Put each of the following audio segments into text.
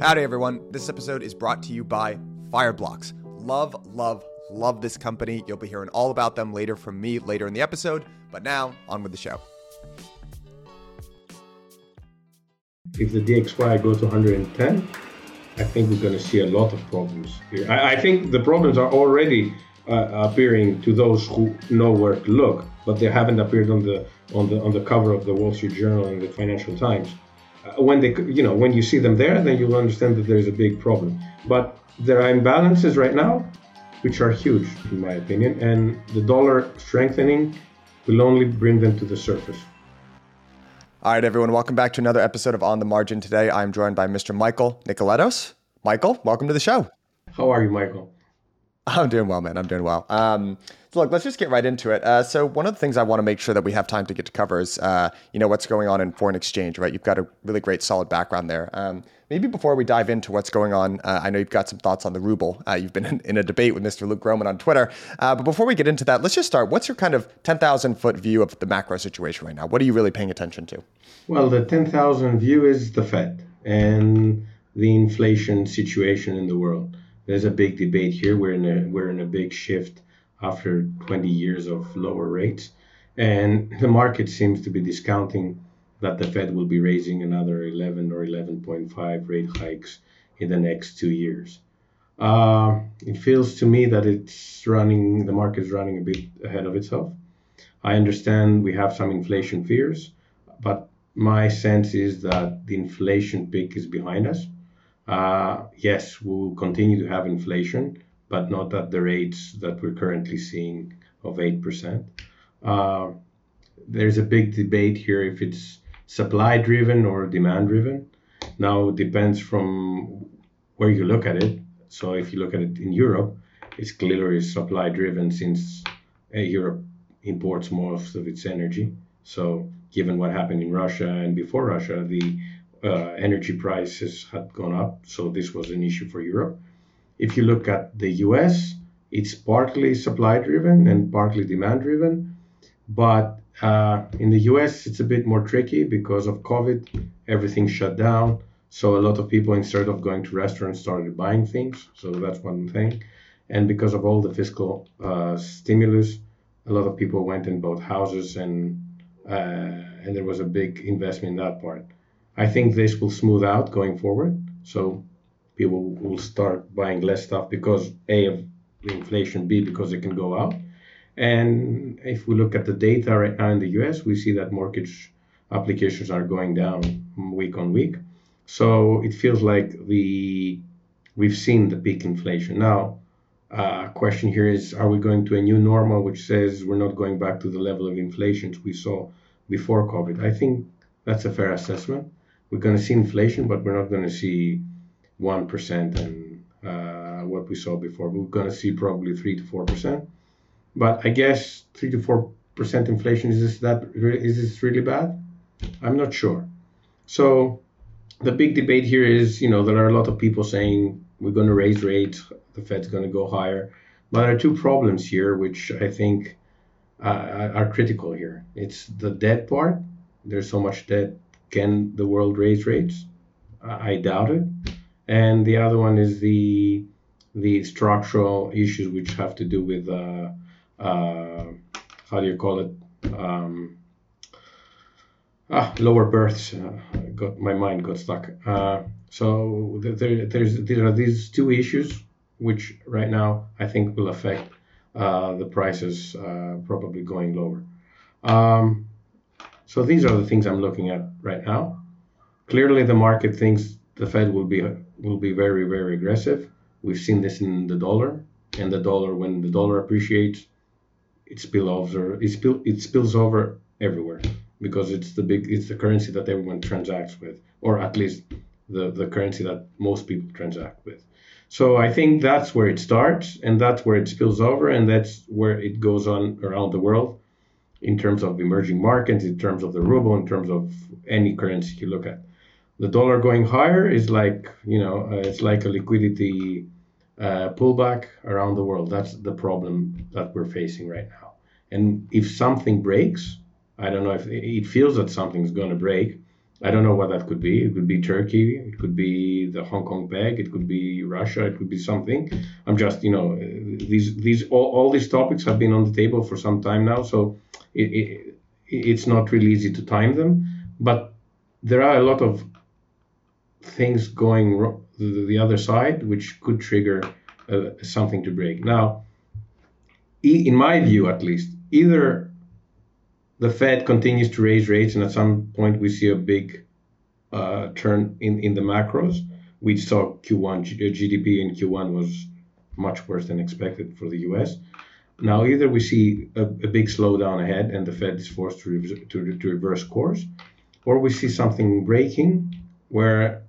Howdy, everyone. This episode is brought to you by Fireblocks. Love, love, love this company. You'll be hearing all about them later from me later in the episode. But now, on with the show. If the DXY goes to 110, I think we're going to see a lot of problems here. I, I think the problems are already uh, appearing to those who know where to look, but they haven't appeared on the on the on the cover of the Wall Street Journal and the Financial Times. Uh, when they, you know, when you see them there, then you'll understand that there's a big problem. But there are imbalances right now, which are huge, in my opinion, and the dollar strengthening will only bring them to the surface. All right, everyone, welcome back to another episode of On the Margin. Today, I'm joined by Mr. Michael Nicoletos. Michael, welcome to the show. How are you, Michael? I'm doing well, man. I'm doing well. Um, look, let's just get right into it. Uh, so one of the things I want to make sure that we have time to get to cover is, uh, you know, what's going on in foreign exchange, right? You've got a really great, solid background there. Um, maybe before we dive into what's going on, uh, I know you've got some thoughts on the ruble. Uh, you've been in, in, a debate with Mr. Luke Gromen on Twitter. Uh, but before we get into that, let's just start. What's your kind of 10,000 foot view of the macro situation right now? What are you really paying attention to? Well, the 10,000 view is the Fed and the inflation situation in the world there's a big debate here. We're in a we're in a big shift after 20 years of lower rates, and the market seems to be discounting that the Fed will be raising another 11 or 11.5 rate hikes in the next two years. Uh, it feels to me that it's running the market is running a bit ahead of itself. I understand we have some inflation fears, but my sense is that the inflation peak is behind us uh, yes, we'll continue to have inflation, but not at the rates that we're currently seeing of 8%. Uh, there's a big debate here if it's supply driven or demand driven. Now it depends from where you look at it. So if you look at it in Europe, it's clearly supply driven since uh, Europe imports most of its energy. So given what happened in Russia and before Russia, the uh, energy prices had gone up, so this was an issue for Europe. If you look at the US, it's partly supply driven and partly demand driven. But uh, in the US, it's a bit more tricky because of COVID, everything shut down. So a lot of people, instead of going to restaurants, started buying things. So that's one thing. And because of all the fiscal uh, stimulus, a lot of people went and bought houses, and uh, and there was a big investment in that part. I think this will smooth out going forward. So people will start buying less stuff because A of inflation, B because it can go out. And if we look at the data right now in the US, we see that mortgage applications are going down week on week. So it feels like the we've seen the peak inflation. Now, uh, question here is are we going to a new normal which says we're not going back to the level of inflation we saw before COVID? I think that's a fair assessment we're going to see inflation, but we're not going to see one percent and uh, what we saw before. We're going to see probably three to four percent. But I guess three to four percent inflation is this that is this really bad? I'm not sure. So the big debate here is, you know, there are a lot of people saying we're going to raise rates, the Fed's going to go higher. But there are two problems here, which I think uh, are critical here. It's the debt part. There's so much debt can the world raise rates? I doubt it. And the other one is the the structural issues which have to do with uh, uh, how do you call it um, ah, lower births. Uh, got my mind got stuck. Uh, so there, there's there are these two issues which right now I think will affect uh, the prices uh, probably going lower. Um, so these are the things I'm looking at right now. Clearly, the market thinks the Fed will be will be very very aggressive. We've seen this in the dollar, and the dollar when the dollar appreciates, it spills over it, spill, it spills over everywhere because it's the big it's the currency that everyone transacts with, or at least the the currency that most people transact with. So I think that's where it starts, and that's where it spills over, and that's where it goes on around the world in terms of emerging markets, in terms of the ruble, in terms of any currency you look at. The dollar going higher is like, you know, uh, it's like a liquidity uh, pullback around the world. That's the problem that we're facing right now. And if something breaks, I don't know if it feels that something's going to break. I don't know what that could be. It could be Turkey. It could be the Hong Kong peg. It could be Russia. It could be something. I'm just, you know, these these all, all these topics have been on the table for some time now. So it, it, it's not really easy to time them. But there are a lot of things going the other side which could trigger uh, something to break. Now, in my view, at least, either the Fed continues to raise rates, and at some point we see a big uh, turn in, in the macros. We saw Q1 GDP in Q1 was much worse than expected for the US. Now, either we see a, a big slowdown ahead and the Fed is forced to, re- to, to reverse course, or we see something breaking where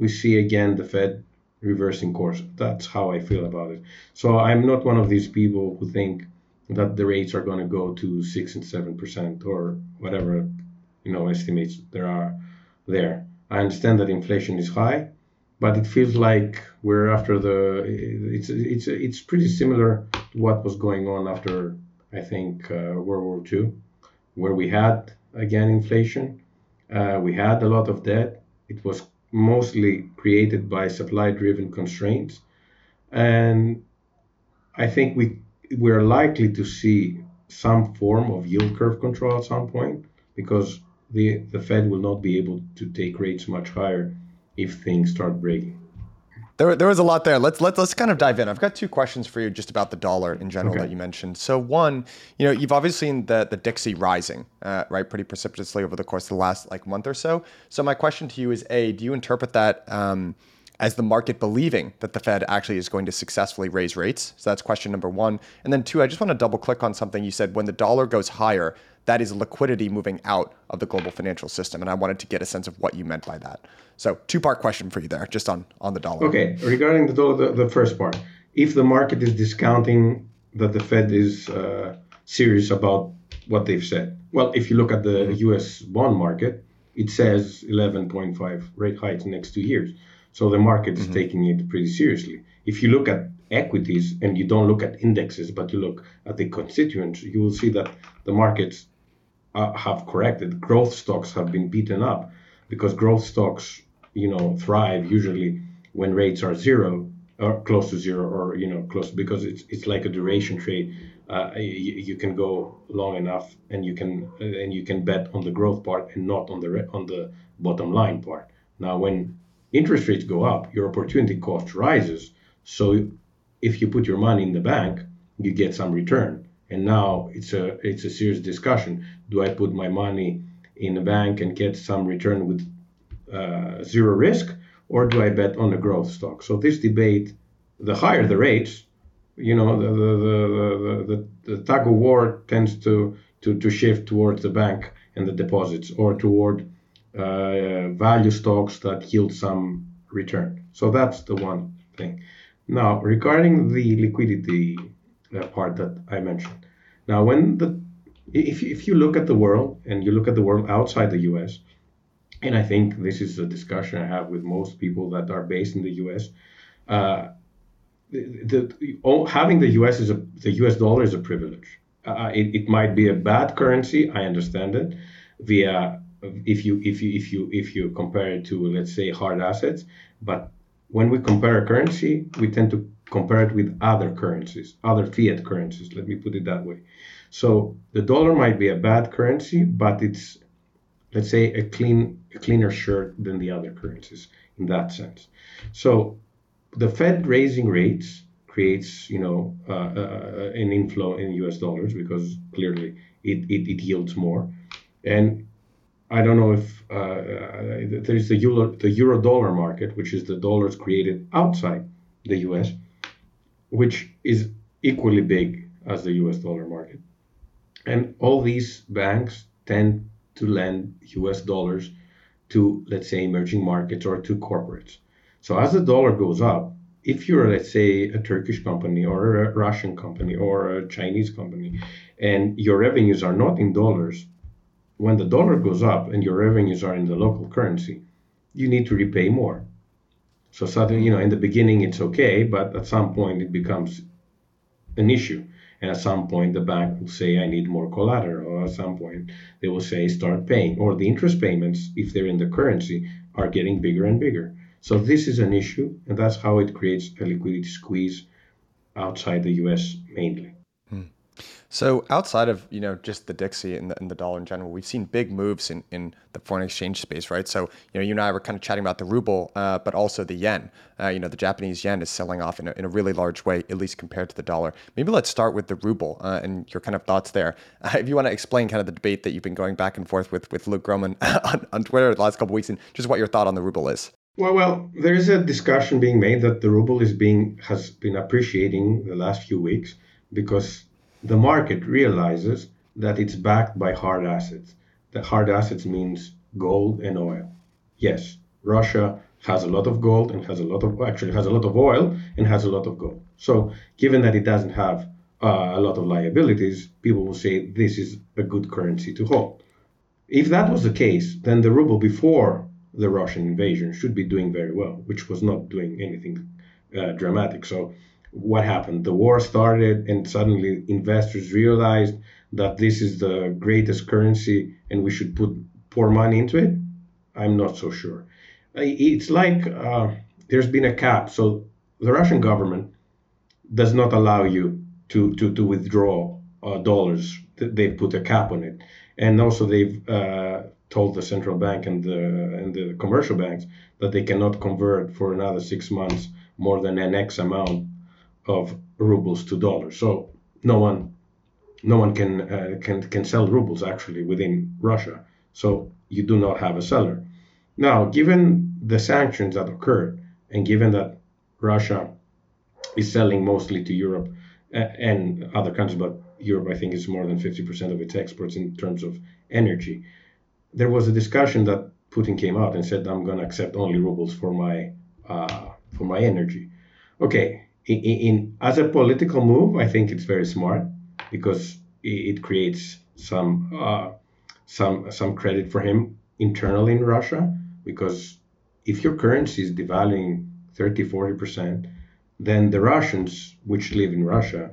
we see again the Fed reversing course. That's how I feel about it. So I'm not one of these people who think that the rates are going to go to six and seven percent or whatever you know estimates there are there. I understand that inflation is high, but it feels like we're after the it's it's it's pretty similar to what was going on after I think uh, World War II, where we had again inflation, uh, we had a lot of debt. It was mostly created by supply-driven constraints, and I think we we're likely to see some form of yield curve control at some point because the, the Fed will not be able to take rates much higher if things start breaking. There, there was a lot there. Let's let's let's kind of dive in. I've got two questions for you just about the dollar in general okay. that you mentioned. So one, you know, you've obviously seen the the DXY rising, uh, right, pretty precipitously over the course of the last like month or so. So my question to you is: A, do you interpret that? Um, as the market believing that the Fed actually is going to successfully raise rates? So that's question number one. And then two, I just want to double click on something you said. When the dollar goes higher, that is liquidity moving out of the global financial system. And I wanted to get a sense of what you meant by that. So two part question for you there, just on, on the dollar. Okay. Regarding the dollar, the, the first part, if the market is discounting that the Fed is uh, serious about what they've said, well, if you look at the US bond market, it says 11.5 rate hikes next two years. So the market is mm-hmm. taking it pretty seriously. If you look at equities and you don't look at indexes, but you look at the constituents, you will see that the markets uh, have corrected. Growth stocks have been beaten up because growth stocks, you know, thrive usually when rates are zero or close to zero or you know close because it's it's like a duration trade. Uh, you, you, can go long enough and you can and you can bet on the growth part and not on the on the bottom line part. Now when interest rates go up, your opportunity cost rises. So if you put your money in the bank, you get some return. And now it's a it's a serious discussion. Do I put my money in the bank and get some return with uh, zero risk, or do I bet on a growth stock? So this debate, the higher the rates, you know, the the the, the, the, the tug of war tends to, to to shift towards the bank and the deposits, or toward uh, value stocks that yield some return. So that's the one thing. Now, regarding the liquidity uh, part that I mentioned. Now, when the if, if you look at the world and you look at the world outside the US, and I think this is a discussion I have with most people that are based in the US, uh, the, the, having the US is a the US dollar is a privilege. Uh, it, it might be a bad currency, I understand it, via if you if you if you if you compare it to let's say hard assets but when we compare a currency we tend to compare it with other currencies other fiat currencies let me put it that way. So the dollar might be a bad currency but it's let's say a clean a cleaner shirt than the other currencies in that sense. So the fed raising rates creates you know uh, uh, an inflow in us dollars because clearly it, it, it yields more. And I don't know if uh, uh, there is the euro, the euro dollar market, which is the dollars created outside the US, which is equally big as the US dollar market. And all these banks tend to lend US dollars to, let's say, emerging markets or to corporates. So as the dollar goes up, if you're, let's say, a Turkish company or a Russian company or a Chinese company, and your revenues are not in dollars, when the dollar goes up and your revenues are in the local currency, you need to repay more. So suddenly, you know, in the beginning it's okay, but at some point it becomes an issue. And at some point, the bank will say, I need more collateral. Or at some point, they will say, start paying. Or the interest payments, if they're in the currency, are getting bigger and bigger. So this is an issue, and that's how it creates a liquidity squeeze outside the US mainly. So outside of you know just the DXY and the, and the dollar in general, we've seen big moves in, in the foreign exchange space, right? So you know you and I were kind of chatting about the ruble, uh, but also the yen. Uh, you know the Japanese yen is selling off in a, in a really large way, at least compared to the dollar. Maybe let's start with the ruble uh, and your kind of thoughts there. If you want to explain kind of the debate that you've been going back and forth with with Luke Gromen on, on Twitter the last couple of weeks, and just what your thought on the ruble is. Well, well, there is a discussion being made that the ruble is being has been appreciating the last few weeks because the market realizes that it's backed by hard assets. The hard assets means gold and oil. Yes, Russia has a lot of gold and has a lot of actually has a lot of oil and has a lot of gold. So, given that it doesn't have uh, a lot of liabilities, people will say this is a good currency to hold. If that was the case, then the ruble before the Russian invasion should be doing very well, which was not doing anything uh, dramatic. So what happened? The war started, and suddenly investors realized that this is the greatest currency and we should put pour money into it. I'm not so sure. It's like uh, there's been a cap. So the Russian government does not allow you to, to, to withdraw uh, dollars. They put a cap on it. And also, they've uh, told the central bank and the, and the commercial banks that they cannot convert for another six months more than an X amount of rubles to dollars. So no one no one can uh, can can sell rubles actually within Russia. So you do not have a seller. Now, given the sanctions that occurred, and given that Russia is selling mostly to Europe and other countries, but Europe I think is more than 50% of its exports in terms of energy. There was a discussion that Putin came out and said, "I'm going to accept only rubles for my uh, for my energy." Okay, in, in, as a political move, I think it's very smart because it, it creates some uh, some some credit for him internally in Russia. Because if your currency is devaluing 30, 40 percent, then the Russians, which live in Russia,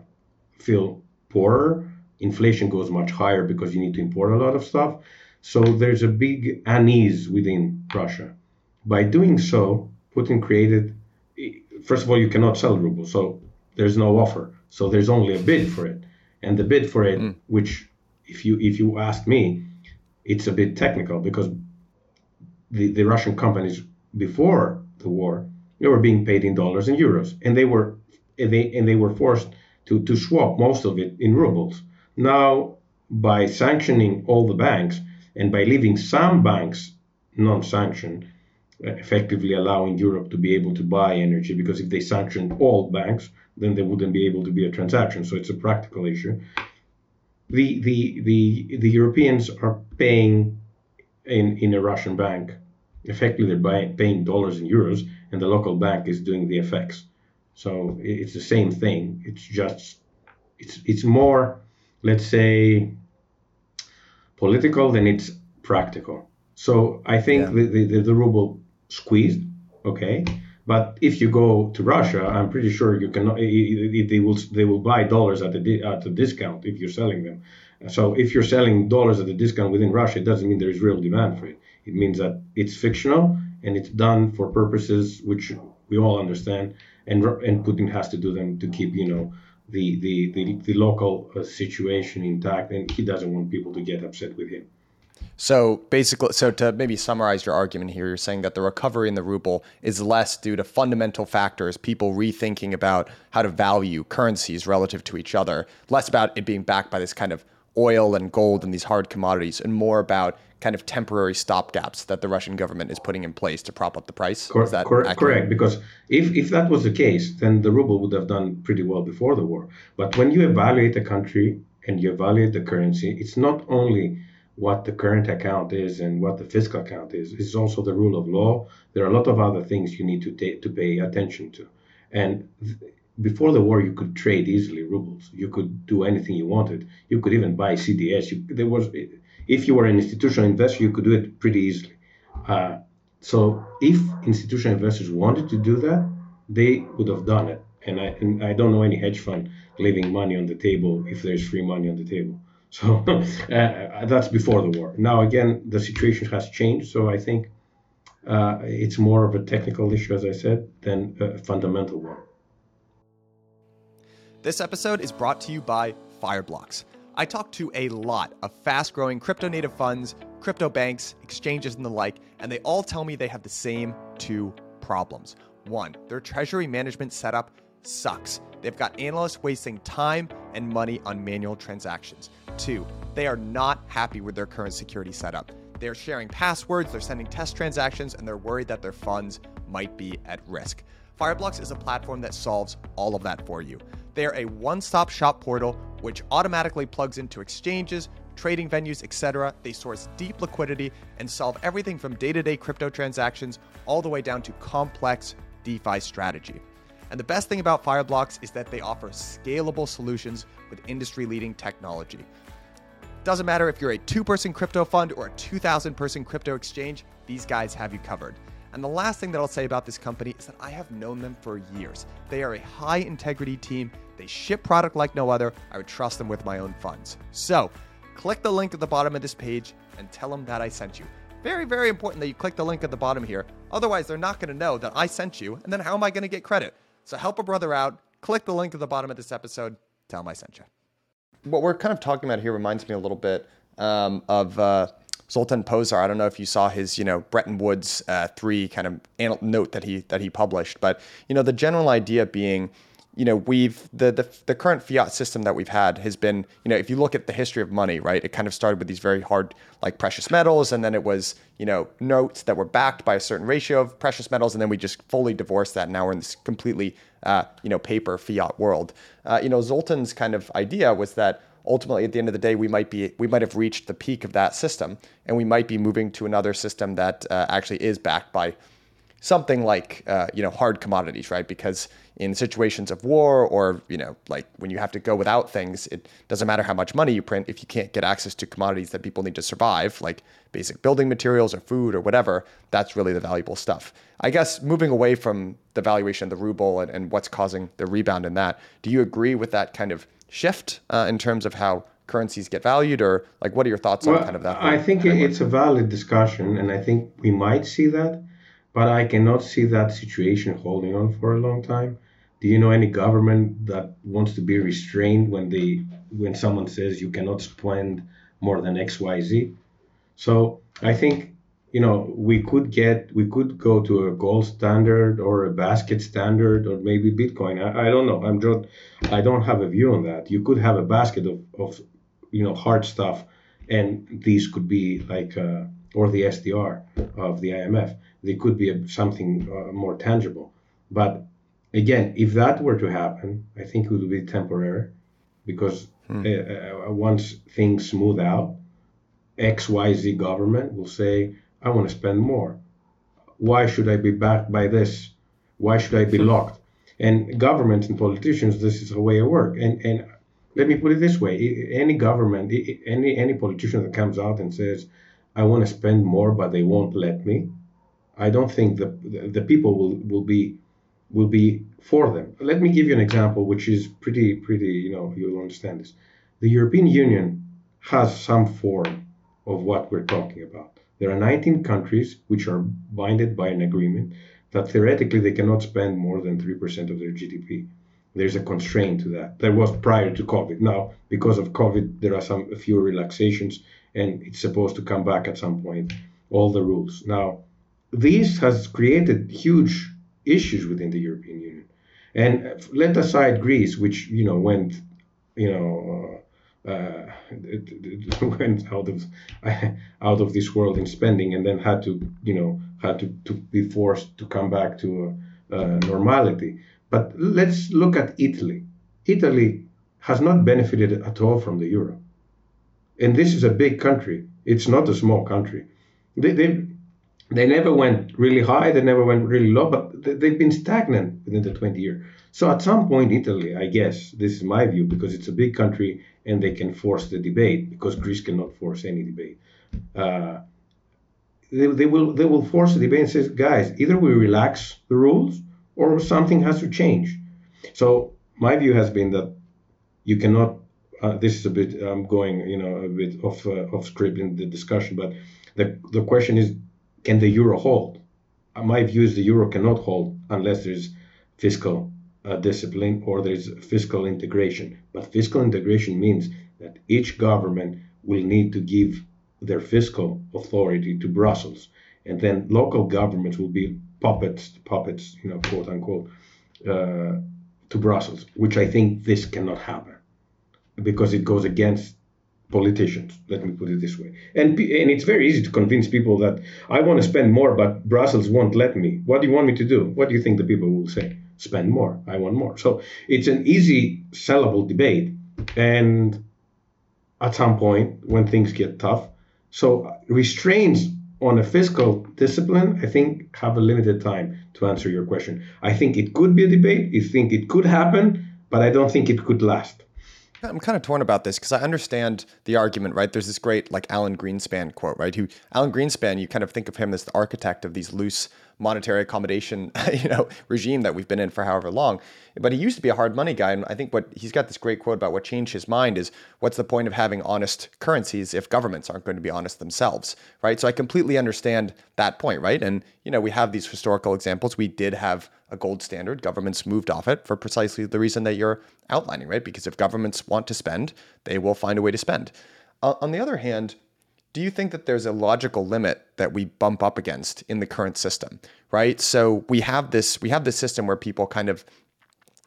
feel poorer. Inflation goes much higher because you need to import a lot of stuff. So there's a big unease within Russia. By doing so, Putin created first of all, you cannot sell rubles, so there's no offer. So there's only a bid for it, and the bid for it, mm. which if you if you ask me, it's a bit technical because the the Russian companies before the war they were being paid in dollars and euros, and they were and they and they were forced to to swap most of it in rubles. Now by sanctioning all the banks and by leaving some banks non-sanctioned effectively allowing Europe to be able to buy energy because if they sanctioned all banks, then there wouldn't be able to be a transaction. So it's a practical issue. The the the the Europeans are paying in in a Russian bank. Effectively, they're buying, paying dollars and euros, and the local bank is doing the FX. So it's the same thing. It's just it's it's more, let's say, political than it's practical. So I think yeah. the, the, the ruble squeezed, okay. But if you go to Russia, I'm pretty sure you can. They will they will buy dollars at a at a discount if you're selling them. So if you're selling dollars at a discount within Russia, it doesn't mean there is real demand for it. It means that it's fictional and it's done for purposes which we all understand, and and Putin has to do them to keep you know the the the, the local uh, situation intact, and he doesn't want people to get upset with him. So basically, so to maybe summarize your argument here, you're saying that the recovery in the ruble is less due to fundamental factors, people rethinking about how to value currencies relative to each other, less about it being backed by this kind of oil and gold and these hard commodities, and more about kind of temporary stopgaps that the Russian government is putting in place to prop up the price. Cor- cor- correct, because if, if that was the case, then the ruble would have done pretty well before the war. But when you evaluate a country and you evaluate the currency, it's not only what the current account is and what the fiscal account is. It's also the rule of law. There are a lot of other things you need to take to pay attention to. And th- before the war, you could trade easily rubles. You could do anything you wanted. You could even buy CDS. You, there was, if you were an institutional investor, you could do it pretty easily. Uh, so if institutional investors wanted to do that, they would have done it. and I and I don't know any hedge fund leaving money on the table if there's free money on the table. So uh, that's before the war. Now again, the situation has changed. So I think uh, it's more of a technical issue, as I said, than a fundamental one. This episode is brought to you by Fireblocks. I talked to a lot of fast growing crypto native funds, crypto banks, exchanges, and the like, and they all tell me they have the same two problems. One, their treasury management setup sucks. They've got analysts wasting time and money on manual transactions. Two, they are not happy with their current security setup. They're sharing passwords, they're sending test transactions, and they're worried that their funds might be at risk. Fireblocks is a platform that solves all of that for you. They are a one stop shop portal which automatically plugs into exchanges, trading venues, etc. They source deep liquidity and solve everything from day to day crypto transactions all the way down to complex DeFi strategy. And the best thing about Fireblocks is that they offer scalable solutions with industry leading technology. Doesn't matter if you're a two person crypto fund or a 2,000 person crypto exchange, these guys have you covered. And the last thing that I'll say about this company is that I have known them for years. They are a high integrity team. They ship product like no other. I would trust them with my own funds. So, click the link at the bottom of this page and tell them that I sent you. Very, very important that you click the link at the bottom here. Otherwise, they're not going to know that I sent you. And then how am I going to get credit? So, help a brother out. Click the link at the bottom of this episode. Tell them I sent you what we're kind of talking about here reminds me a little bit um, of uh, Zoltan Pozsar. I don't know if you saw his, you know, Bretton Woods uh, three kind of note that he that he published, but you know, the general idea being, you know, we've the, the the current fiat system that we've had has been, you know, if you look at the history of money, right, it kind of started with these very hard like precious metals, and then it was, you know, notes that were backed by a certain ratio of precious metals, and then we just fully divorced that. Now we're in this completely, uh, you know, paper fiat world. Uh, you know, Zoltan's kind of idea was that ultimately at the end of the day we might be we might have reached the peak of that system and we might be moving to another system that uh, actually is backed by something like uh, you know hard commodities right because in situations of war or you know like when you have to go without things it doesn't matter how much money you print if you can't get access to commodities that people need to survive like basic building materials or food or whatever that's really the valuable stuff i guess moving away from the valuation of the ruble and, and what's causing the rebound in that do you agree with that kind of shift uh, in terms of how currencies get valued or like what are your thoughts well, on kind of that i think framework? it's a valid discussion and i think we might see that but i cannot see that situation holding on for a long time do you know any government that wants to be restrained when they when someone says you cannot spend more than xyz so i think you know we could get we could go to a gold standard or a basket standard or maybe bitcoin. I, I don't know. I'm just i don't have a view on that. You could have a basket of, of you know hard stuff and these could be like uh, or the sdr of the imf they could be a, something uh, more tangible. But again if that were to happen i think it would be temporary because hmm. uh, uh once things smooth out xyz government will say I want to spend more. Why should I be backed by this? Why should I be locked? And governments and politicians, this is a way of work. And and let me put it this way: any government, any any politician that comes out and says, "I want to spend more, but they won't let me," I don't think the the people will will be will be for them. Let me give you an example, which is pretty pretty. You know, you'll understand this. The European Union has some form of what we're talking about. There are 19 countries which are binded by an agreement that theoretically they cannot spend more than 3% of their GDP. There's a constraint to that. There was prior to COVID. Now, because of COVID, there are some few relaxations, and it's supposed to come back at some point. All the rules. Now, this has created huge issues within the European and let aside Greece, which you know went, you know, uh, went out of out of this world in spending and then had to you know had to, to be forced to come back to normality. But let's look at italy. Italy has not benefited at all from the euro. And this is a big country. It's not a small country. They, they they never went really high they never went really low but they've been stagnant within the 20 year so at some point italy i guess this is my view because it's a big country and they can force the debate because greece cannot force any debate uh, they, they will they will force the debate and say guys either we relax the rules or something has to change So my view has been that you cannot. Uh, this is a bit. I'm going, you know, a bit off uh, off script in the discussion, but the the question is, can the euro hold? Uh, my view is the euro cannot hold unless there's fiscal uh, discipline or there's fiscal integration. But fiscal integration means that each government will need to give their fiscal authority to Brussels, and then local governments will be puppets, puppets, you know, quote unquote, uh, to Brussels, which I think this cannot happen because it goes against politicians. Let me put it this way. And and it's very easy to convince people that I want to spend more, but Brussels won't let me. What do you want me to do? What do you think the people will say? Spend more. I want more. So it's an easy sellable debate, and at some point when things get tough, so uh, restraints on a fiscal discipline, I think, have a limited time to answer your question. I think it could be a debate. I think it could happen, but I don't think it could last. I'm kind of torn about this because I understand the argument, right? There's this great like Alan Greenspan quote, right? Who Alan Greenspan, you kind of think of him as the architect of these loose monetary accommodation, you know, regime that we've been in for however long. But he used to be a hard money guy, and I think what he's got this great quote about what changed his mind is what's the point of having honest currencies if governments aren't going to be honest themselves, right? So I completely understand that point, right? And you know, we have these historical examples. We did have a gold standard. Governments moved off it for precisely the reason that you're outlining, right? Because if governments want to spend, they will find a way to spend. Uh, on the other hand, do you think that there's a logical limit that we bump up against in the current system right? So we have this we have this system where people kind of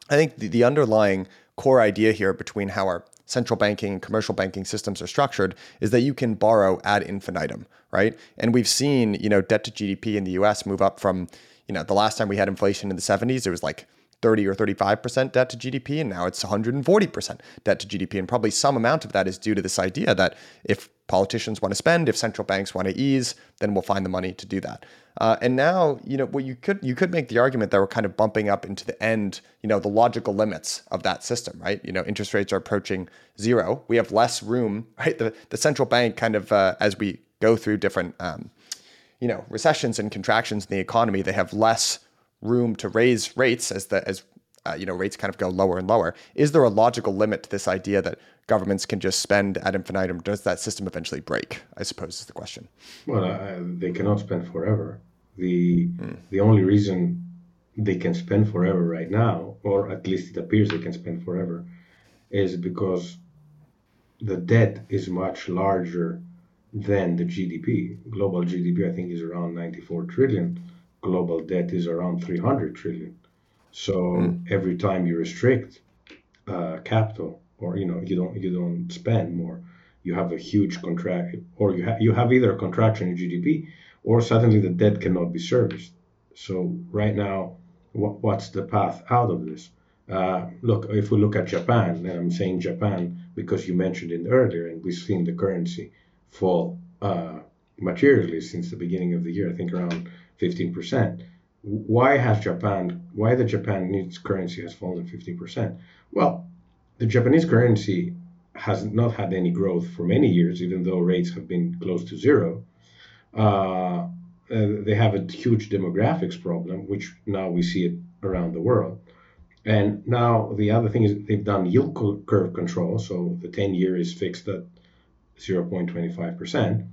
i think the, the underlying core idea here between how our central banking and commercial banking systems are structured is that you can borrow ad infinitum right? And we've seen you know debt to gdp in the us move up from you know the last time we had inflation in the 70s it was like 30 or 35% debt to GDP, and now it's 140% debt to GDP. And probably some amount of that is due to this idea that if politicians want to spend, if central banks want to ease, then we'll find the money to do that. Uh, and now, you know, what you could you could make the argument that we're kind of bumping up into the end, you know, the logical limits of that system, right? You know, interest rates are approaching zero. We have less room, right? The the central bank kind of uh, as we go through different, um, you know, recessions and contractions in the economy, they have less room to raise rates as the as uh, you know rates kind of go lower and lower. Is there a logical limit to this idea that governments can just spend ad infinitum? Does that system eventually break? I suppose is the question. Well, uh, they cannot spend forever. The mm. the only reason they can spend forever right now, or at least it appears they can spend forever, is because the debt is much larger than the GDP. Global GDP, I think, is around 94 trillion global debt is around 300 trillion. So mm. every time you restrict uh, capital, or you know you don't you don't spend more, you have a huge contract, or you have you have either a contraction in GDP, or suddenly the debt cannot be serviced. So right now, what, what's the path out of this? Uh, look, if we look at Japan, and I'm saying Japan because you mentioned it earlier, and we've seen the currency fall uh, materially since the beginning of the year. I think around 15%. Why has Japan, why the Japanese currency has fallen 15%? Well, the Japanese currency has not had any growth for many years, even though rates have been close to zero. Uh, uh, they have a huge demographics problem, which now we see it around the world. And now the other thing is they've done yield curve control, so the 10 year is fixed at 0.25%.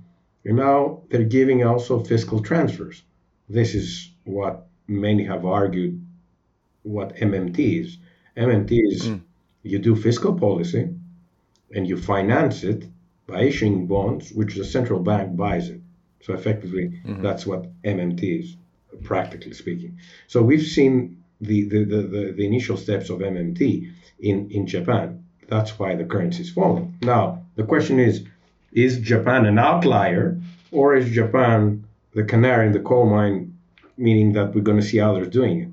And now they're giving also fiscal transfers this is what many have argued what MMT is. MMT is mm. you do fiscal policy and you finance it by issuing bonds, which the central bank buys it. So effectively, mm-hmm. that's what MMT is, practically speaking. So we've seen the, the, the, the, the initial steps of MMT in, in Japan. That's why the currency is falling. Now, the question is, is Japan an outlier or is Japan the canary in the coal mine, meaning that we're going to see others doing it.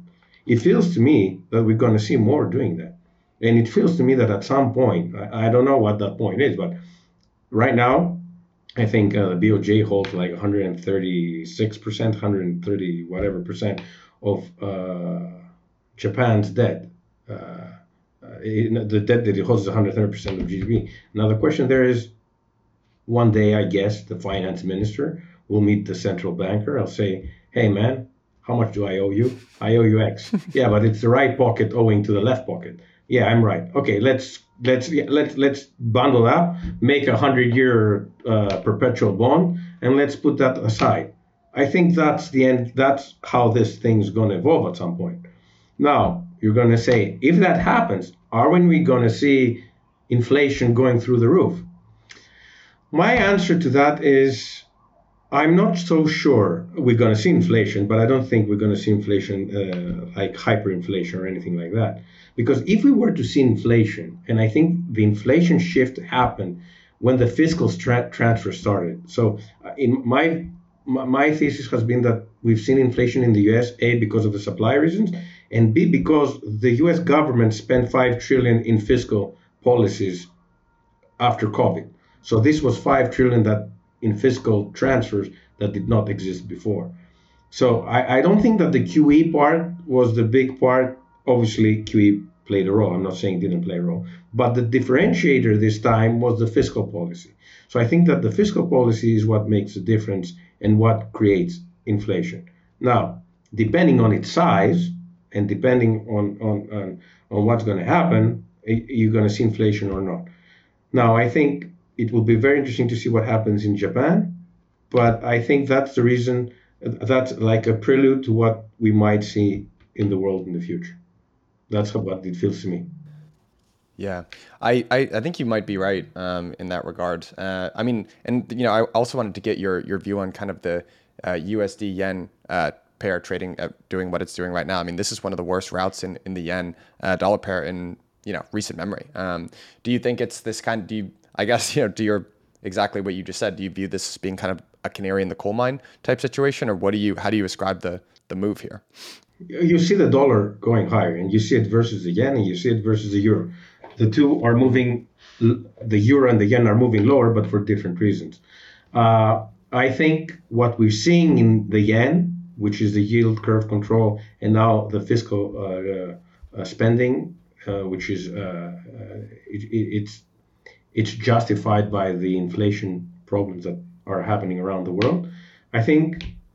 It feels to me that we're going to see more doing that. And it feels to me that at some point, I, don't know what that point is, but right now, I think uh, the BOJ holds like 136%, 130 whatever percent of uh, Japan's debt. Uh, uh the debt that it holds is 130% of GDP. Now, the question there is one day, I guess, the finance minister We'll meet the central banker. I'll say, hey, man, How much do I owe you? I owe you X. yeah, but it's the right pocket owing to the left pocket. Yeah, I'm right. Okay, let's let's let's let's bundle up, make a hundred year uh, perpetual bond, and let's put that aside. I think that's the end. That's how this thing's going to evolve at some point. Now you're going to say, if that happens, are we going to see inflation going through the roof? My answer to that is I'm not so sure we're going to see inflation, but I don't think we're going to see inflation uh, like hyperinflation or anything like that. Because if we were to see inflation, and I think the inflation shift happened when the fiscal tra- transfer started. So, uh, in my my thesis has been that we've seen inflation in the U.S. a because of the supply reasons, and b because the U.S. government spent five trillion in fiscal policies after COVID. So this was five trillion that in fiscal transfers that did not exist before. So I, I don't think that the QE part was the big part. Obviously, QE played a role. I'm not saying didn't play a role, but the differentiator this time was the fiscal policy. So I think that the fiscal policy is what makes a difference and what creates inflation. Now, depending on its size and depending on on on, on what's going to happen, you're going to see inflation or not. Now, I think it will be very interesting to see what happens in Japan, but I think that's the reason that's like a prelude to what we might see in the world in the future. That's what it feels to me. Yeah, I, I, I, think you might be right um, in that regard. Uh, I mean, and you know, I also wanted to get your your view on kind of the uh, USD yen uh, pair trading uh, doing what it's doing right now. I mean, this is one of the worst routes in in the yen uh, dollar pair in you know recent memory. Um, do you think it's this kind? Of, do you, I guess you know, do you exactly what you just said? Do you view this as being kind of a canary in the coal mine type situation, or what do you? How do you ascribe the the move here? You see the dollar going higher, and you see it versus the yen, and you see it versus the euro the two are moving, the euro and the yen are moving lower, but for different reasons. Uh, I think what we're seeing in the yen, which is the yield curve control, and now the fiscal uh, uh, spending, uh, which is uh, uh, it, it's it's justified by the inflation problems that are happening around the world. I think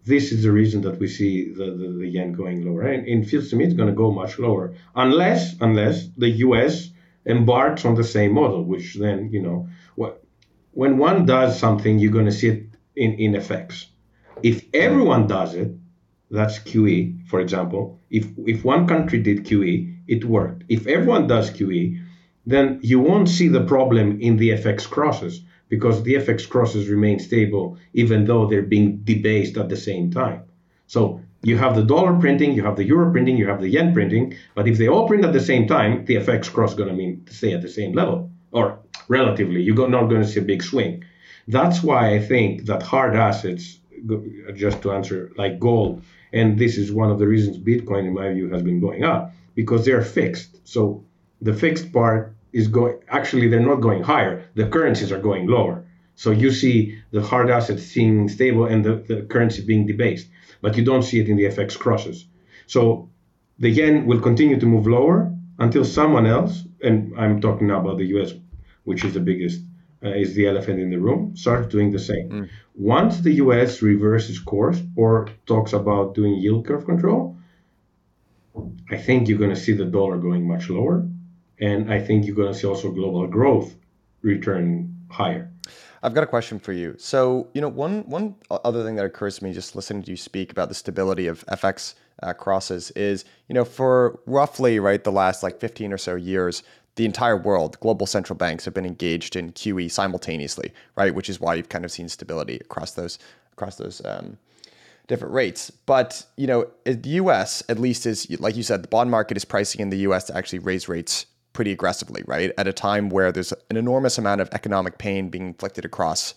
this is the reason that we see the, the, the yen going lower. And it feels to me it's going to go much lower unless unless the U.S embarks on the same model, which then, you know, what, when one does something, you're going to see it in, in FX. If everyone does it, that's QE, for example. If, if one country did QE, it worked. If everyone does QE, then you won't see the problem in the FX crosses because the FX crosses remain stable even though they're being debased at the same time. So you have the dollar printing, you have the euro printing, you have the yen printing, but if they all print at the same time, the FX cross is going to mean stay at the same level, or relatively, you're not going to see a big swing. That's why I think that hard assets, just to answer, like gold, and this is one of the reasons Bitcoin, in my view, has been going up because they're fixed. So the fixed part is going, actually, they're not going higher, the currencies are going lower. So you see the hard assets seeming stable and the, the currency being debased but you don't see it in the FX crosses. So the yen will continue to move lower until someone else, and I'm talking now about the US, which is the biggest, uh, is the elephant in the room, starts doing the same. Mm. Once the US reverses course or talks about doing yield curve control, I think you're going to see the dollar going much lower. And I think you're going to see also global growth return higher. I've got a question for you. So, you know, one one other thing that occurs to me just listening to you speak about the stability of FX uh, crosses is, you know, for roughly right the last like 15 or so years, the entire world, global central banks have been engaged in QE simultaneously, right? Which is why you've kind of seen stability across those across those um, different rates. But you know, the U.S. at least is like you said, the bond market is pricing in the U.S. to actually raise rates pretty aggressively, right? At a time where there's an enormous amount of economic pain being inflicted across,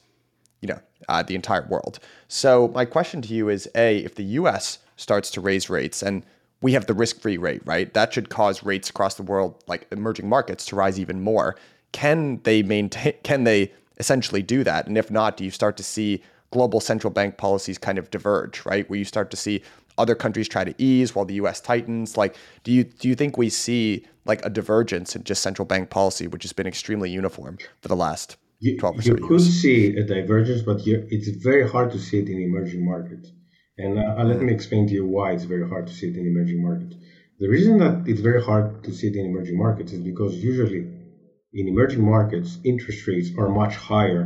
you know, uh, the entire world. So my question to you is: A, if the U.S. starts to raise rates, and we have the risk-free rate, right? That should cause rates across the world, like emerging markets, to rise even more. Can they maintain? Can they essentially do that? And if not, do you start to see global central bank policies kind of diverge, right? Where you start to see other countries try to ease while the US tightens? Like, do you do you think we see like a divergence in just central bank policy, which has been extremely uniform for the last you, 12 or so You could see a divergence, but it's very hard to see it in emerging markets And uh, let me explain to you why it's very hard to see it in emerging markets. The reason that it's very hard to see it in emerging markets is because usually in emerging markets, interest rates are much higher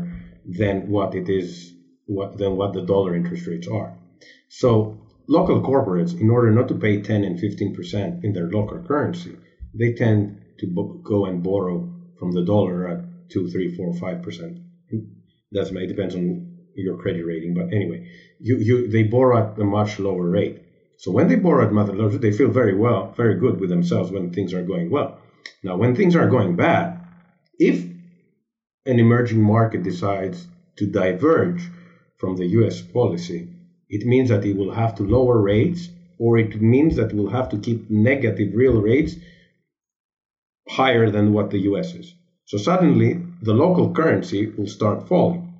than what it is, what, than what the dollar interest rates are. So local corporates, in order not to pay 10 and 15% in their local currency, they tend to go and borrow from the dollar at 2, 3, 4, 5%. That's it depends on your credit rating. But anyway, you, you they borrow at a much lower rate. So when they borrow at much lower, they feel very well, very good with themselves when things are going well. Now, when things are going bad, if an emerging market decides to diverge from the US policy, it means that it will have to lower rates, or it means that we'll have to keep negative real rates higher than what the US is. So suddenly, the local currency will start falling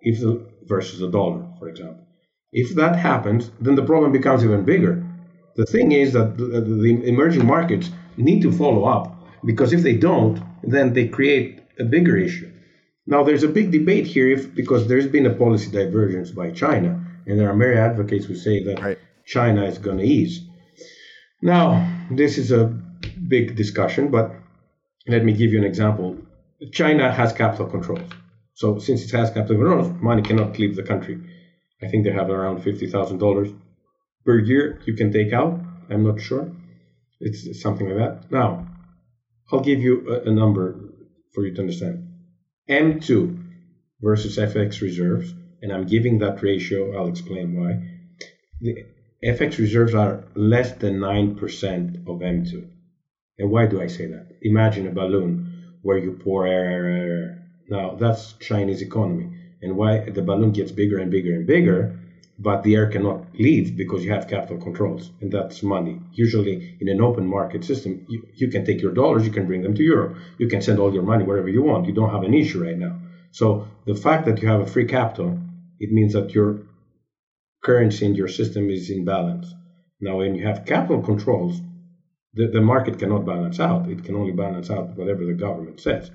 if the, versus the dollar, for example. If that happens, then the problem becomes even bigger. The thing is that the, the emerging markets need to follow up because if they don't, then they create a bigger issue. Now, there's a big debate here if, because there's been a policy divergence by China, and there are many advocates who say that right. China is going to ease. Now, this is a big discussion, but let me give you an example. China has capital controls. So since it has capital controls, money cannot leave the country. I think they have around fifty thousand dollars per year you can take out. I'm not sure. It's something like that. Now, I'll give you a, a number for you to understand. M2 versus FX reserves, and I'm giving that ratio. I'll explain why. The FX reserves are less than 9% of M2. And why do I say that? Imagine a balloon where you pour air, air, air. Now, that's Chinese economy. And why the balloon gets bigger and bigger and bigger, but the air cannot leave because you have capital controls, and that's money. Usually, in an open market system, you, you can take your dollars, you can bring them to Europe, you can send all your money wherever you want. You don't have an issue right now. So, the fact that you have a free capital, it means that your currency in your system is in balance. Now, when you have capital controls, the, the market cannot balance out. It can only balance out whatever the government says.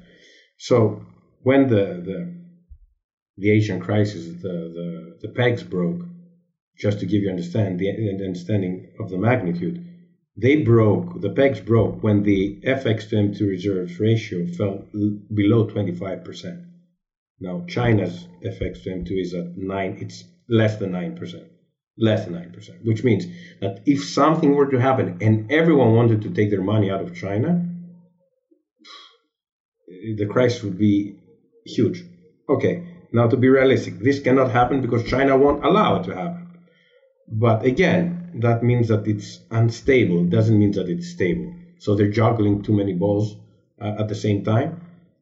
So, when the, the the Asian crisis, the, the, the pegs broke, just to give you understand the, understanding of the magnitude, they broke, the pegs broke when the FX to M2 reserves ratio fell below 25%. Now, China's FX to M2 is at 9, it's less than 9%. Less than 9%, which means that if something were to happen and everyone wanted to take their money out of China, the crisis would be huge. Okay, now, to be realistic, this cannot happen because China won't allow it to happen. But again, that means that it's unstable. It doesn't mean that it's stable. So they're juggling too many balls uh, at the same time.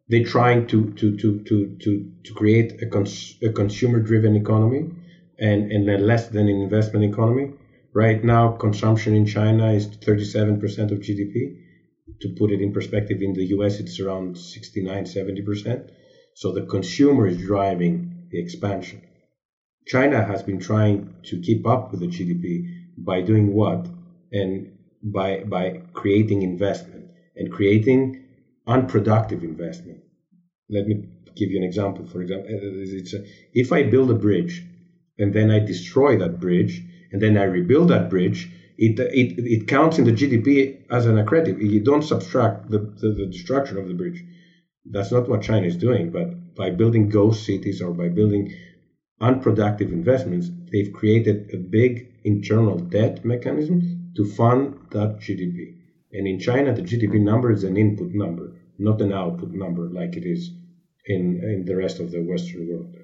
They're trying to to to to to, to create a, cons- a consumer-driven economy and and a less than an investment economy. Right now, consumption in China is 37% of GDP. To put it in perspective, in the US, it's around 69, 70%. So the consumer is driving the expansion. China has been trying to keep up with the GDP by doing what? And by, by creating investment and creating unproductive investment. Let me give you an example. For example, uh, uh, a, uh, if I build a bridge and then I destroy that bridge and then I rebuild that bridge, it, it, it counts in the GDP as an accretive. You don't subtract the, the, the destruction of the bridge. That's not what China is doing, but by building ghost cities or by building unproductive investments, they've created a big internal debt mechanism to fund that GDP. And in China, the GDP number is an input number, not an output number like it is in, in the rest of the Western world.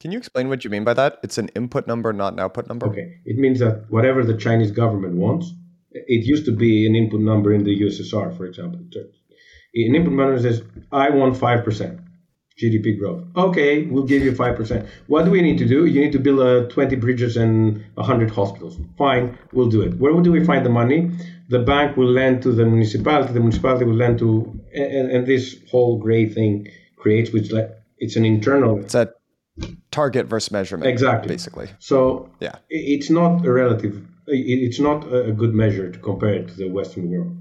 Can you explain what you mean by that? It's an input number, not an output number? Okay. It means that whatever the Chinese government wants, it used to be an input number in the USSR, for example an input manager says, I want 5% GDP growth. Okay, we'll give you 5%. What do we need to do? You need to build uh, 20 bridges and 100 hospitals. Fine, we'll do it. Where do we find the money? The bank will lend to the municipality, the municipality will lend to, and, and this whole gray thing creates, which like, it's an internal. It's a target versus measurement. Exactly. Basically. So yeah, it's not a relative, it's not a good measure to compare it to the Western world.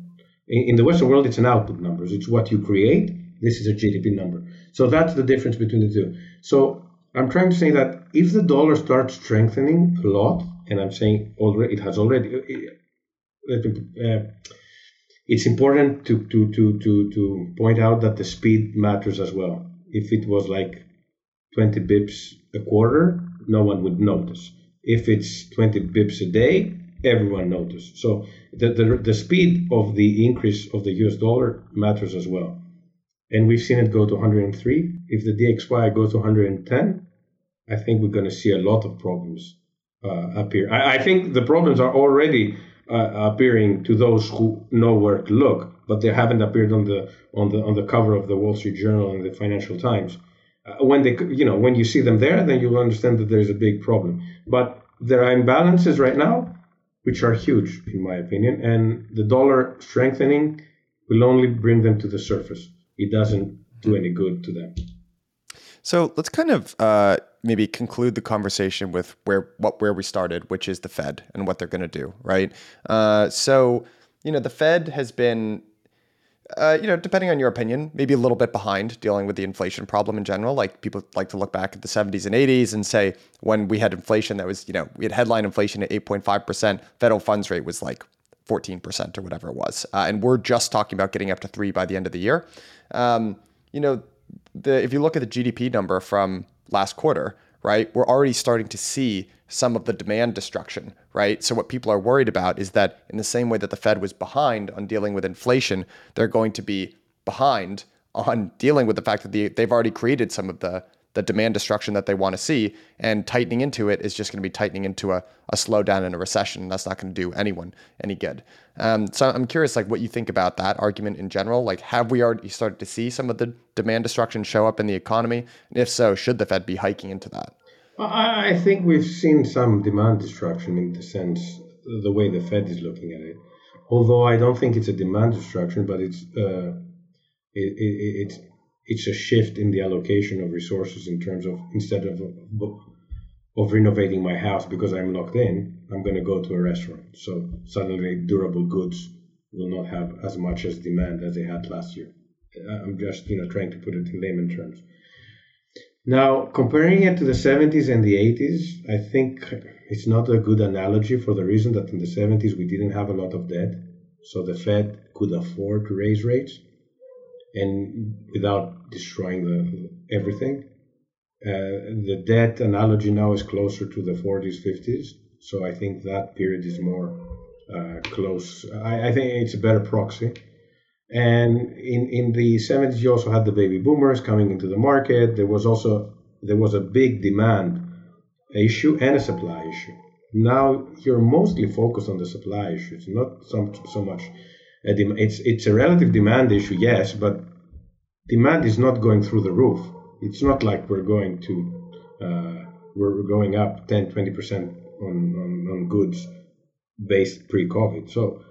In the Western world, it's an output numbers. It's what you create. This is a GDP number. So that's the difference between the two. So I'm trying to say that if the dollar starts strengthening a lot, and I'm saying already it has already. Uh, it's important to, to, to, to, to point out that the speed matters as well. If it was like 20 bips a quarter, no one would notice. If it's 20 bips a day, everyone noticed. So the, the, the speed of the increase of the US dollar matters as well. And we've seen it go to 103. If the DXY goes to 110, I think we're going to see a lot of problems uh, appear. I, I, think the problems are already uh, appearing to those who know where to look, but they haven't appeared on the on the on the cover of the Wall Street Journal and the Financial Times. Uh, when they, you know, when you see them there, then you'll understand that there's a big problem. But there are imbalances right now, which are huge, in my opinion, and the dollar strengthening will only bring them to the surface. It doesn't do any good to them. So let's kind of uh, maybe conclude the conversation with where what where we started, which is the Fed and what they're going to do, right? Uh, so you know, the Fed has been. Uh, you know, depending on your opinion, maybe a little bit behind dealing with the inflation problem in general. Like people like to look back at the 70s and 80s and say when we had inflation that was, you know, we had headline inflation at 8.5%, federal funds rate was like 14% or whatever it was. Uh, and we're just talking about getting up to three by the end of the year. Um, you know, the, if you look at the GDP number from last quarter, right, we're already starting to see some of the demand destruction, right? So what people are worried about is that in the same way that the Fed was behind on dealing with inflation, they're going to be behind on dealing with the fact that the, they've already created some of the the demand destruction that they want to see. And tightening into it is just going to be tightening into a, a slowdown and a recession. That's not going to do anyone any good. Um, so I'm curious, like, what you think about that argument in general. Like, have we already started to see some of the demand destruction show up in the economy? And if so, should the Fed be hiking into that? I think we've seen some demand destruction in the sense the way the Fed is looking at it. Although I don't think it's a demand destruction, but it's uh, it, it, it's it's a shift in the allocation of resources in terms of instead of of renovating my house because I'm locked in, I'm going to go to a restaurant. So suddenly, durable goods will not have as much as demand as they had last year. Uh, I'm just you know trying to put it in layman terms. Now, comparing it to the 70s and the 80s, I think it's not a good analogy for the reason that in the 70s we didn't have a lot of debt, so the Fed could afford to raise rates and without destroying the everything. Uh, the debt analogy now is closer to the 40s, 50s. So I think that period is more uh, close. I, I, think it's a better proxy. And in, in the 70s, you also had the baby boomers coming into the market. There was also there was a big demand issue and a supply issue. Now you're mostly focused on the supply issue. It's not so, much it's it's a relative demand issue, yes, but demand is not going through the roof. It's not like we're going to uh, we're going up 10, 20 percent on, on, on goods based pre-COVID. So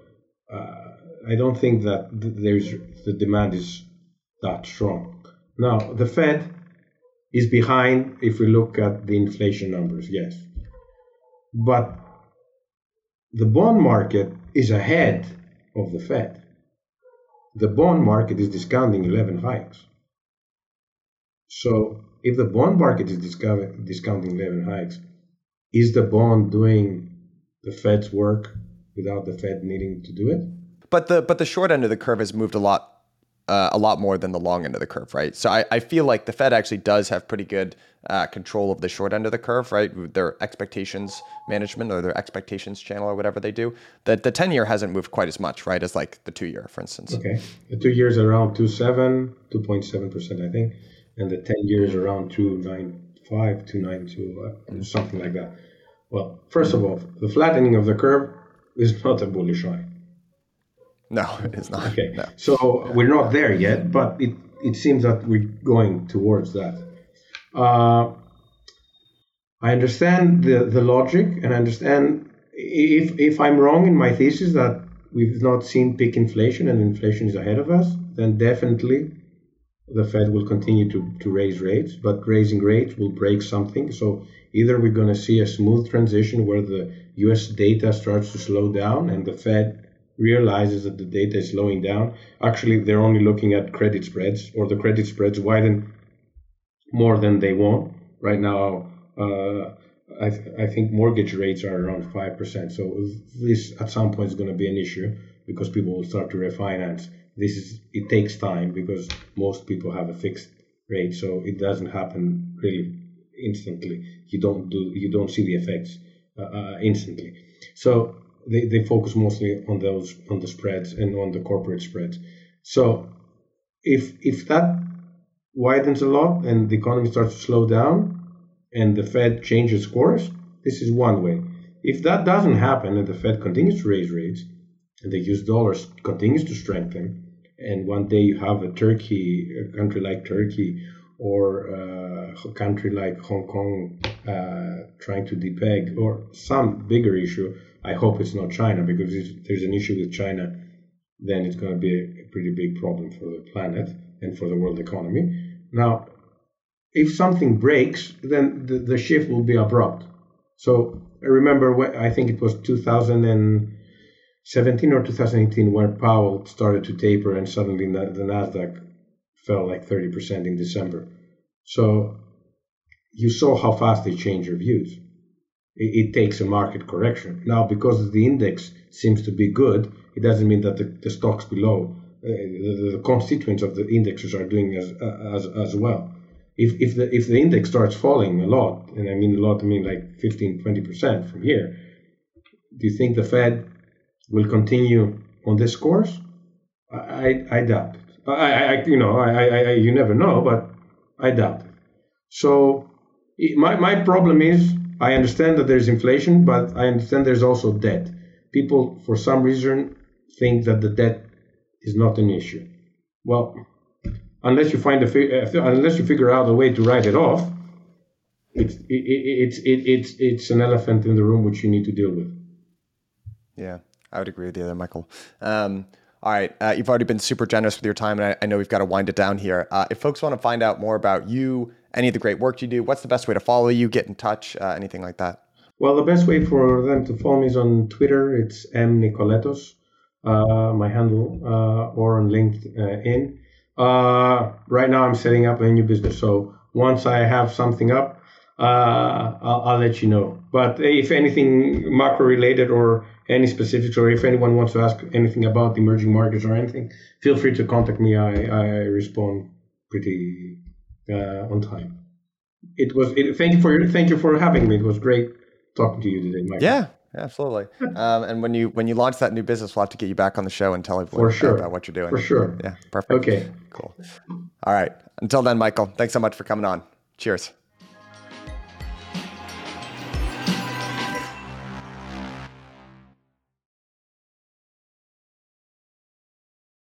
uh, I don't think that there's the demand is that strong. Now the Fed is behind if we look at the inflation numbers, yes, but the bond market is ahead of the Fed. The bond market is discounting 11 hikes. So if the bond market is discounting 11 hikes, is the bond doing the Fed's work without the Fed needing to do it? But the but the short end of the curve has moved a lot uh, a lot more than the long end of the curve, right? So I, I feel like the Fed actually does have pretty good uh, control of the short end of the curve, right? Their expectations management or their expectations channel or whatever they do. The the ten year hasn't moved quite as much, right, as like the two year, for instance. Okay, the two years around 2.7, 2.7 percent, I think, and the ten years around 2.95, 2.92, uh, something like that. Well, first of all, the flattening of the curve is not a bullish eye. No, it is not. Okay. No. So we're not there yet, but it, it seems that we're going towards that. Uh, I understand the, the logic and I understand if, if I'm wrong in my thesis that we've not seen peak inflation and inflation is ahead of us, then definitely the Fed will continue to, to raise rates, but raising rates will break something. So either we're going to see a smooth transition where the US data starts to slow down and the Fed realizes that the data is slowing down, actually they're only looking at credit spreads or the credit spreads widen more than they want. Right now, uh, I, th- I think mortgage rates are around 5%. So this at some point is going to be an issue because people will start to refinance. This is it takes time because most people have a fixed rate, so it doesn't happen really instantly. You don't do you don't see the effects uh, uh, instantly. So they, they focus mostly on those on the spreads and on the corporate spreads. So if if that widens a lot and the economy starts to slow down, and the Fed changes course, this is one way. If that doesn't happen and the Fed continues to raise rates and the US dollar continues to strengthen, and one day you have a Turkey, a country like Turkey, or uh, a country like Hong Kong uh, trying to depeg, or some bigger issue. I hope it's not China, because if there's an issue with China, then it's going to be a pretty big problem for the planet and for the world economy. Now, if something breaks, then the, the shift will be abrupt. So I remember, when, I think it was 2017 or 2018, when Powell started to taper and suddenly the, the NASDAQ fell like 30% in December. So you saw how fast they change their views. It, it, takes a market correction. Now, because the index seems to be good, it doesn't mean that the, the stocks below, uh, the, the, constituents of the indexes are doing as, as, as well if if the if the index starts falling a lot, and I mean a lot, I mean like 15, 20 percent from here, do you think the Fed will continue on this course? I I, doubt it. I, I you know I, I you never know, but I doubt it. So my my problem is I understand that there's inflation, but I understand there's also debt. People for some reason think that the debt is not an issue. Well, unless you find a uh, unless you figure out a way to write it off, it's it, it's it, it's it's an elephant in the room which you need to deal with. Yeah, I would agree with you there, Michael. Um, all right, uh, you've already been super generous with your time, and I, I know we've got to wind it down here. Uh, if folks want to find out more about you, any of the great work you do, what's the best way to follow you, get in touch, uh, anything like that? Well, the best way for them to follow me is on Twitter. It's m nicoletos, uh, my handle, uh, or on LinkedIn. Uh, right now, I'm setting up a new business. So once I have something up, uh, I'll, I'll, let you know. But if anything macro related or any specifics, or if anyone wants to ask anything about emerging markets or anything, feel free to contact me. I, I respond pretty on time. It was. It, thank you for your, thank you for having me. It was great talking to you today, Michael. Yeah, absolutely. Um, and when you when you launch that new business, we'll have to get you back on the show and tell everyone sure. about what you're doing. For sure. Yeah, perfect. Okay. Cool. All right. Until then, Michael, thanks so much for coming on. Cheers.